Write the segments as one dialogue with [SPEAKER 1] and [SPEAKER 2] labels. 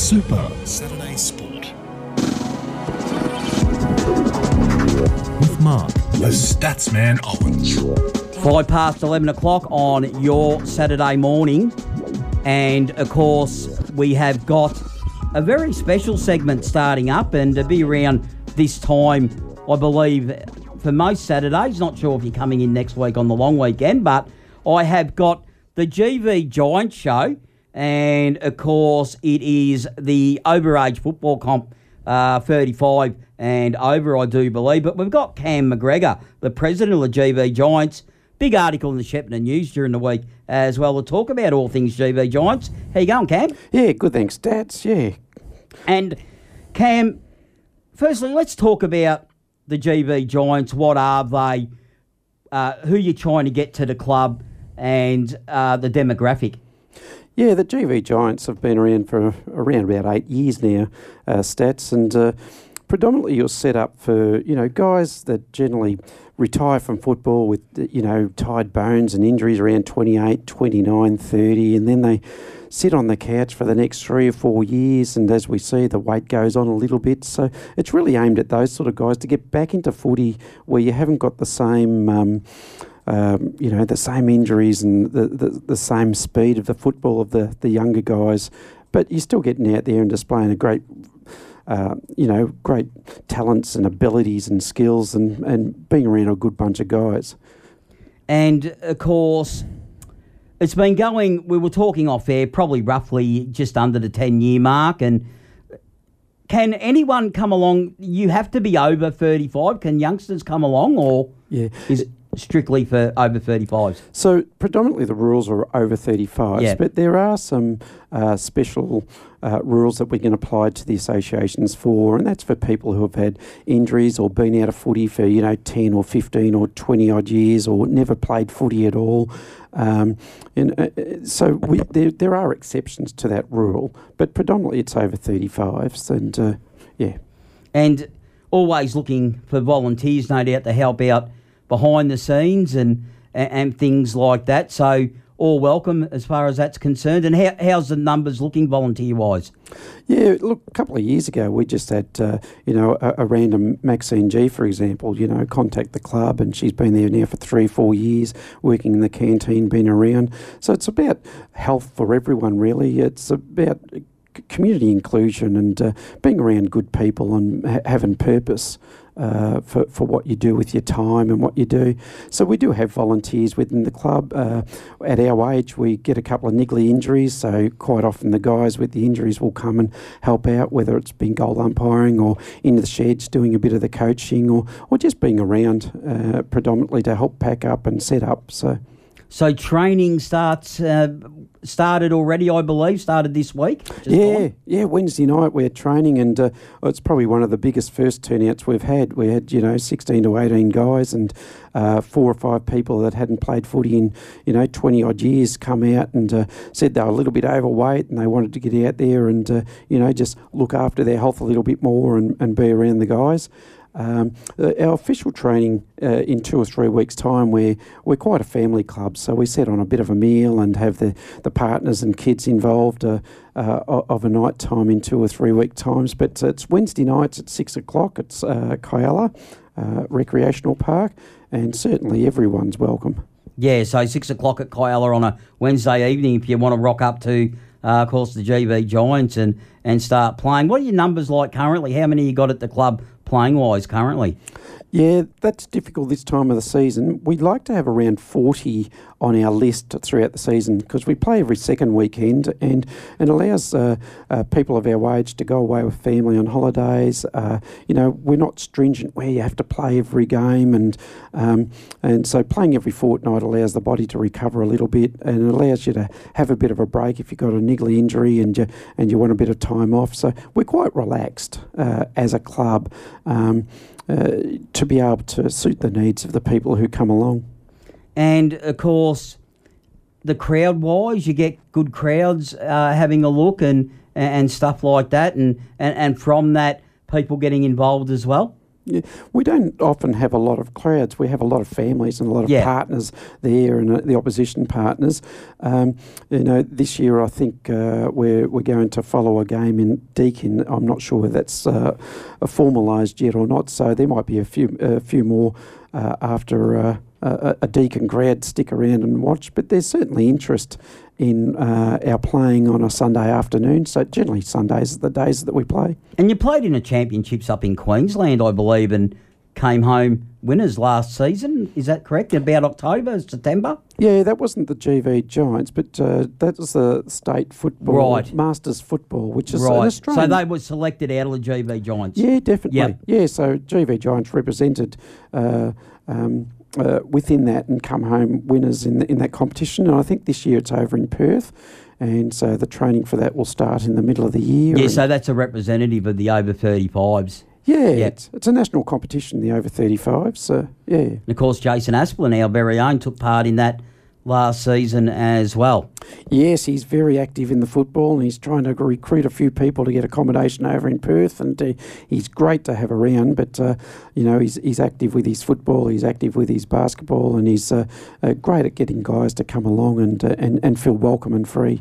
[SPEAKER 1] Super Saturday Sport. With Mark, the Statsman Owens.
[SPEAKER 2] Five past 11 o'clock on your Saturday morning. And of course, we have got a very special segment starting up, and to be around this time, I believe, for most Saturdays. Not sure if you're coming in next week on the long weekend, but I have got the GV Giant Show, and of course, it is the overage football comp. Uh, 35 and over, I do believe. But we've got Cam McGregor, the president of the GV Giants. Big article in the Shepparton News during the week as well to talk about all things GV Giants. How you going, Cam?
[SPEAKER 3] Yeah, good. Thanks, Stats. Yeah.
[SPEAKER 2] And Cam, firstly, let's talk about the GV Giants. What are they? Uh, who you're trying to get to the club, and uh, the demographic.
[SPEAKER 3] Yeah, the GV Giants have been around for around about eight years now, uh, stats, and uh, predominantly you're set up for you know guys that generally retire from football with you know tired bones and injuries around 28, 29, 30, and then they sit on the couch for the next three or four years. And as we see, the weight goes on a little bit. So it's really aimed at those sort of guys to get back into footy where you haven't got the same. Um, um, you know, the same injuries and the, the, the same speed of the football of the, the younger guys, but you're still getting out there and displaying a great uh, you know, great talents and abilities and skills and, and being around a good bunch of guys.
[SPEAKER 2] And of course, it's been going, we were talking off air, probably roughly just under the 10 year mark. And can anyone come along? You have to be over 35. Can youngsters come along or
[SPEAKER 3] yeah.
[SPEAKER 2] is it strictly for over 35s?
[SPEAKER 3] So, predominantly the rules are over 35s,
[SPEAKER 2] Yeah.
[SPEAKER 3] but there are some uh, special uh, rules that we can apply to the associations for, and that's for people who have had injuries or been out of footy for, you know, 10 or 15 or 20 odd years or never played footy at all. Um, and uh, uh, so we, there, there are exceptions to that rule, but predominantly it's over 35s, and uh, yeah.
[SPEAKER 2] and always looking for volunteers, no doubt, to help out behind the scenes and and, things like that. So all welcome as far as that's concerned. And how, how's the numbers looking volunteer wise?
[SPEAKER 3] Yeah, look, a couple of years ago, we just had, uh, you know, a, a random Maxine G, for example, you know, contact the club, and she's been there now for three, four years, working in the canteen, been around. So it's about health for everyone, really. It's about community inclusion and uh, being around good people and ha- having purpose. Uh, for, for what you do with your time and what you do. So, we do have volunteers within the club. Uh, at our age, we get a couple of niggly injuries, so quite often the guys with the injuries will come and help out, whether it's been goal umpiring or in the sheds doing a bit of the coaching or, or just being around uh, predominantly to help pack up and set up. So,
[SPEAKER 2] So training starts uh, started already, I believe, started this week.
[SPEAKER 3] yeah,
[SPEAKER 2] gone.
[SPEAKER 3] yeah. Wednesday night we're training, and uh, it's probably one of the biggest first turnouts we've had. We had you know sixteen to eighteen guys, and uh, four or five people that hadn't played footy in you know twenty odd years come out and uh, said they were a little bit overweight and they wanted to get out there and uh, you know just look after their health a little bit more and, and be around the guys. Um, uh, our official training uh, in two or three weeks' time, we're, we're quite a family club, so we set on a bit of a meal and have the, the partners and kids involved uh, uh, of a night time in two or three week times. But it's Wednesday nights at six o'clock. It's uh, Kialla uh, Recreational Park, and certainly everyone's welcome.
[SPEAKER 2] Yeah, so six o'clock at Kialla on a Wednesday evening if you want to rock up to, uh, of course, the GV Giants and, and start playing. What are your numbers like currently? How many you got at the club playing wise currently?
[SPEAKER 3] Yeah, that's difficult this time of the season. We'd like to have around 40 on our list throughout the season because we play every second weekend and it allows uh, uh, people of our age to go away with family on holidays. Uh, you know, we're not stringent where you have to play every game and um, and so playing every fortnight allows the body to recover a little bit and it allows you to have a bit of a break if you've got a niggly injury and you and you want a bit of time off. So we're quite relaxed uh, as a club. Um, uh, to be able to suit the needs of the people who come along.
[SPEAKER 2] And of course, the crowd wise, you get good crowds uh, having a look and, and stuff like that. And, and, and from that, people getting involved as well.
[SPEAKER 3] We don't often have a lot of crowds. We have a lot of families and a lot of
[SPEAKER 2] Yeah.
[SPEAKER 3] partners there, and uh, the opposition partners. Um, you know, this year I think uh, we're we're going to follow a game in Deakin. I'm not sure whether that's uh, formalised yet or not. So there might be a few a few more uh, after. A, a Deakin grad stick around and watch, but there's certainly interest in uh, our playing on a Sunday afternoon. So generally Sundays are the days that we play.
[SPEAKER 2] And you played in the championships up in Queensland, I believe, and came home winners last season. Is that correct? About October, September?
[SPEAKER 3] Yeah, that wasn't the GV Giants, but uh, that was the state football,
[SPEAKER 2] Right.
[SPEAKER 3] Masters football, which is
[SPEAKER 2] right. So they were selected out of the GV Giants.
[SPEAKER 3] yeah, definitely.
[SPEAKER 2] Yep.
[SPEAKER 3] Yeah, so GV Giants represented uh, um, uh, within that and come home winners in in that competition. And I think this year it's over in Perth, and so the training for that will start in the middle of the year.
[SPEAKER 2] Yeah, so that's a representative of the over 35s.
[SPEAKER 3] yeah,
[SPEAKER 2] Yep.
[SPEAKER 3] it's, it's a national competition, the over 35s. So yeah.
[SPEAKER 2] And of course, Jason Asplin, our very own, took part in that last season as well.
[SPEAKER 3] Yes, he's very active in the football and he's trying to recruit a few people to get accommodation over in Perth and uh, he's great to have around but uh, you know he's, he's active with his football, he's active with his basketball and he's uh, uh, great at getting guys to come along and, uh, and, and feel welcome and free.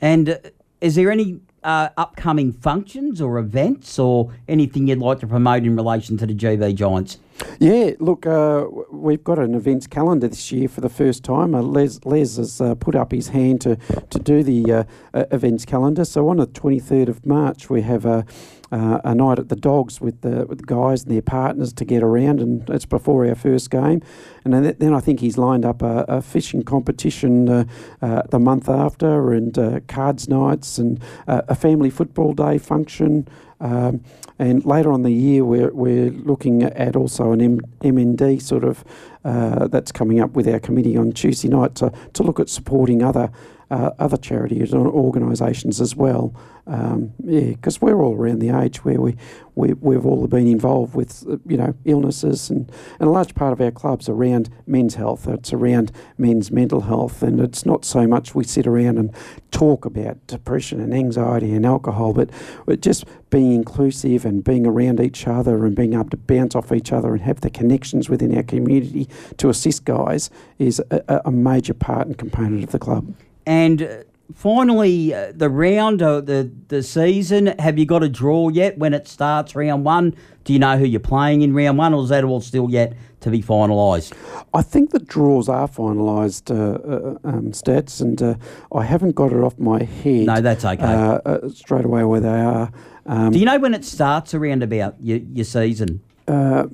[SPEAKER 2] And uh, is there any uh, upcoming functions or events or anything you'd like to promote in relation to the GV Giants?
[SPEAKER 3] Yeah, look, uh, we've got an events calendar this year for the first time. Uh, Les, Les has uh, put up his hand to, to do the uh, events calendar. So on the 23rd of March, we have a, uh, a night at the Dogs with the, with the guys and their partners to get around, and it's before our first game. And then, then I think he's lined up a, a fishing competition uh, uh, the month after, and uh, cards nights, and uh, a family football day function. Um, and later on the year, we're, we're looking at also an M- MND sort of uh, that's coming up with our committee on Tuesday night to, to look at supporting other uh, other charities and organisations as well. Um, yeah, because we're all around the age where we, we we've all been involved with uh, you know illnesses and, and a large part of our clubs around men's health. It's around men's mental health, and it's not so much we sit around and talk about depression and anxiety and alcohol, but, but just being inclusive and being around each other and being able to bounce off each other and have the connections within our community to assist guys is a- a major part and component of the club.
[SPEAKER 2] And uh, finally, uh, the round of the, the season, have you got a draw yet when it starts round one? Do you know who you're playing in round one, or is that all still yet to be finalised?
[SPEAKER 3] I think the draws are finalised, uh, uh, um, stats, and uh, I haven't got it off my head.
[SPEAKER 2] No, that's okay.
[SPEAKER 3] Uh, uh, straight away where they are. Um,
[SPEAKER 2] Do you know when it starts around about your, your season?
[SPEAKER 3] uh,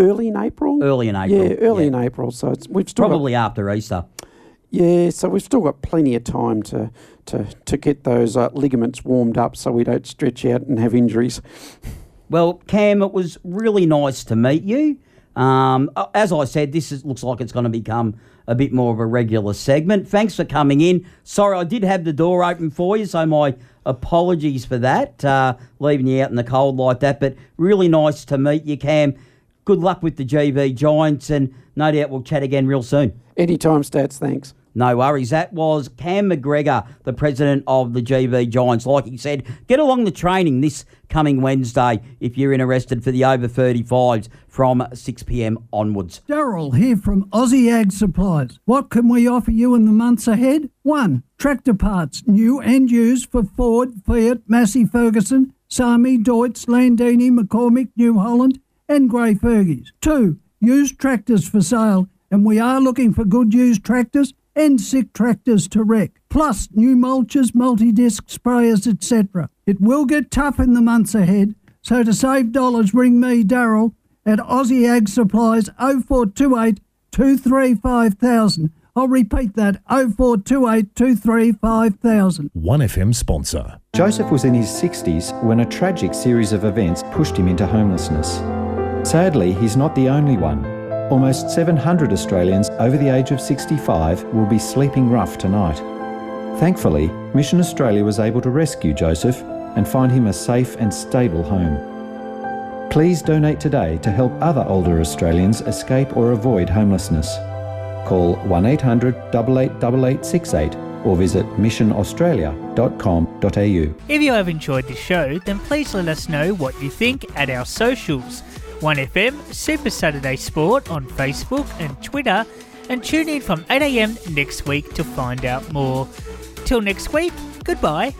[SPEAKER 3] early in April.
[SPEAKER 2] Early in April.
[SPEAKER 3] Yeah, early
[SPEAKER 2] yeah.
[SPEAKER 3] in April. So it's, we've still got
[SPEAKER 2] Probably after Easter.
[SPEAKER 3] Yeah, so we've still got plenty of time to to, to get those uh, ligaments warmed up so we don't stretch out and have injuries.
[SPEAKER 2] Well, Cam, it was really nice to meet you. Um, uh, as I said, this is, looks like it's going to become a bit more of a regular segment. Thanks for coming in. Sorry, I did have the door open for you, so my apologies for that, uh, leaving you out in the cold like that. But really nice to meet you, Cam. Good luck with the GV Giants, and no doubt we'll chat again real soon.
[SPEAKER 3] Anytime stats, thanks.
[SPEAKER 2] No worries. That was Cam McGregor, the president of the GV Giants. Like he said, get along the training this coming Wednesday if you're interested for the over 35s from 6 pm onwards.
[SPEAKER 4] Daryl here from Aussie Ag Supplies. What can we offer you in the months ahead? 1. Tractor parts, new and used for Ford, Fiat, Massey Ferguson, Sami, Deutz, Landini, McCormick, New Holland, and Grey Fergies. 2. Used tractors for sale, and we are looking for good used tractors and sick tractors to wreck. Plus, new mulches, multi-disc sprayers, etc. It will get tough in the months ahead, so to save dollars, ring me, Daryl, at Aussie Ag Supplies 0428 235,000. I'll repeat that 0428 235,000.
[SPEAKER 1] 1FM sponsor.
[SPEAKER 5] Joseph was in his 60s when a tragic series of events pushed him into homelessness. Sadly, he's not the only one. Almost 700 Australians over the age of 65 will be sleeping rough tonight. Thankfully, Mission Australia was able to rescue Joseph and find him a safe and stable home. Please donate today to help other older Australians escape or avoid homelessness. Call 1800 888868 or visit missionaustralia.com.au.
[SPEAKER 6] If you have enjoyed this show, then please let us know what you think at our socials. 1FM Super Saturday Sport on Facebook and Twitter, and tune in from 8am next week to find out more. Till next week, goodbye.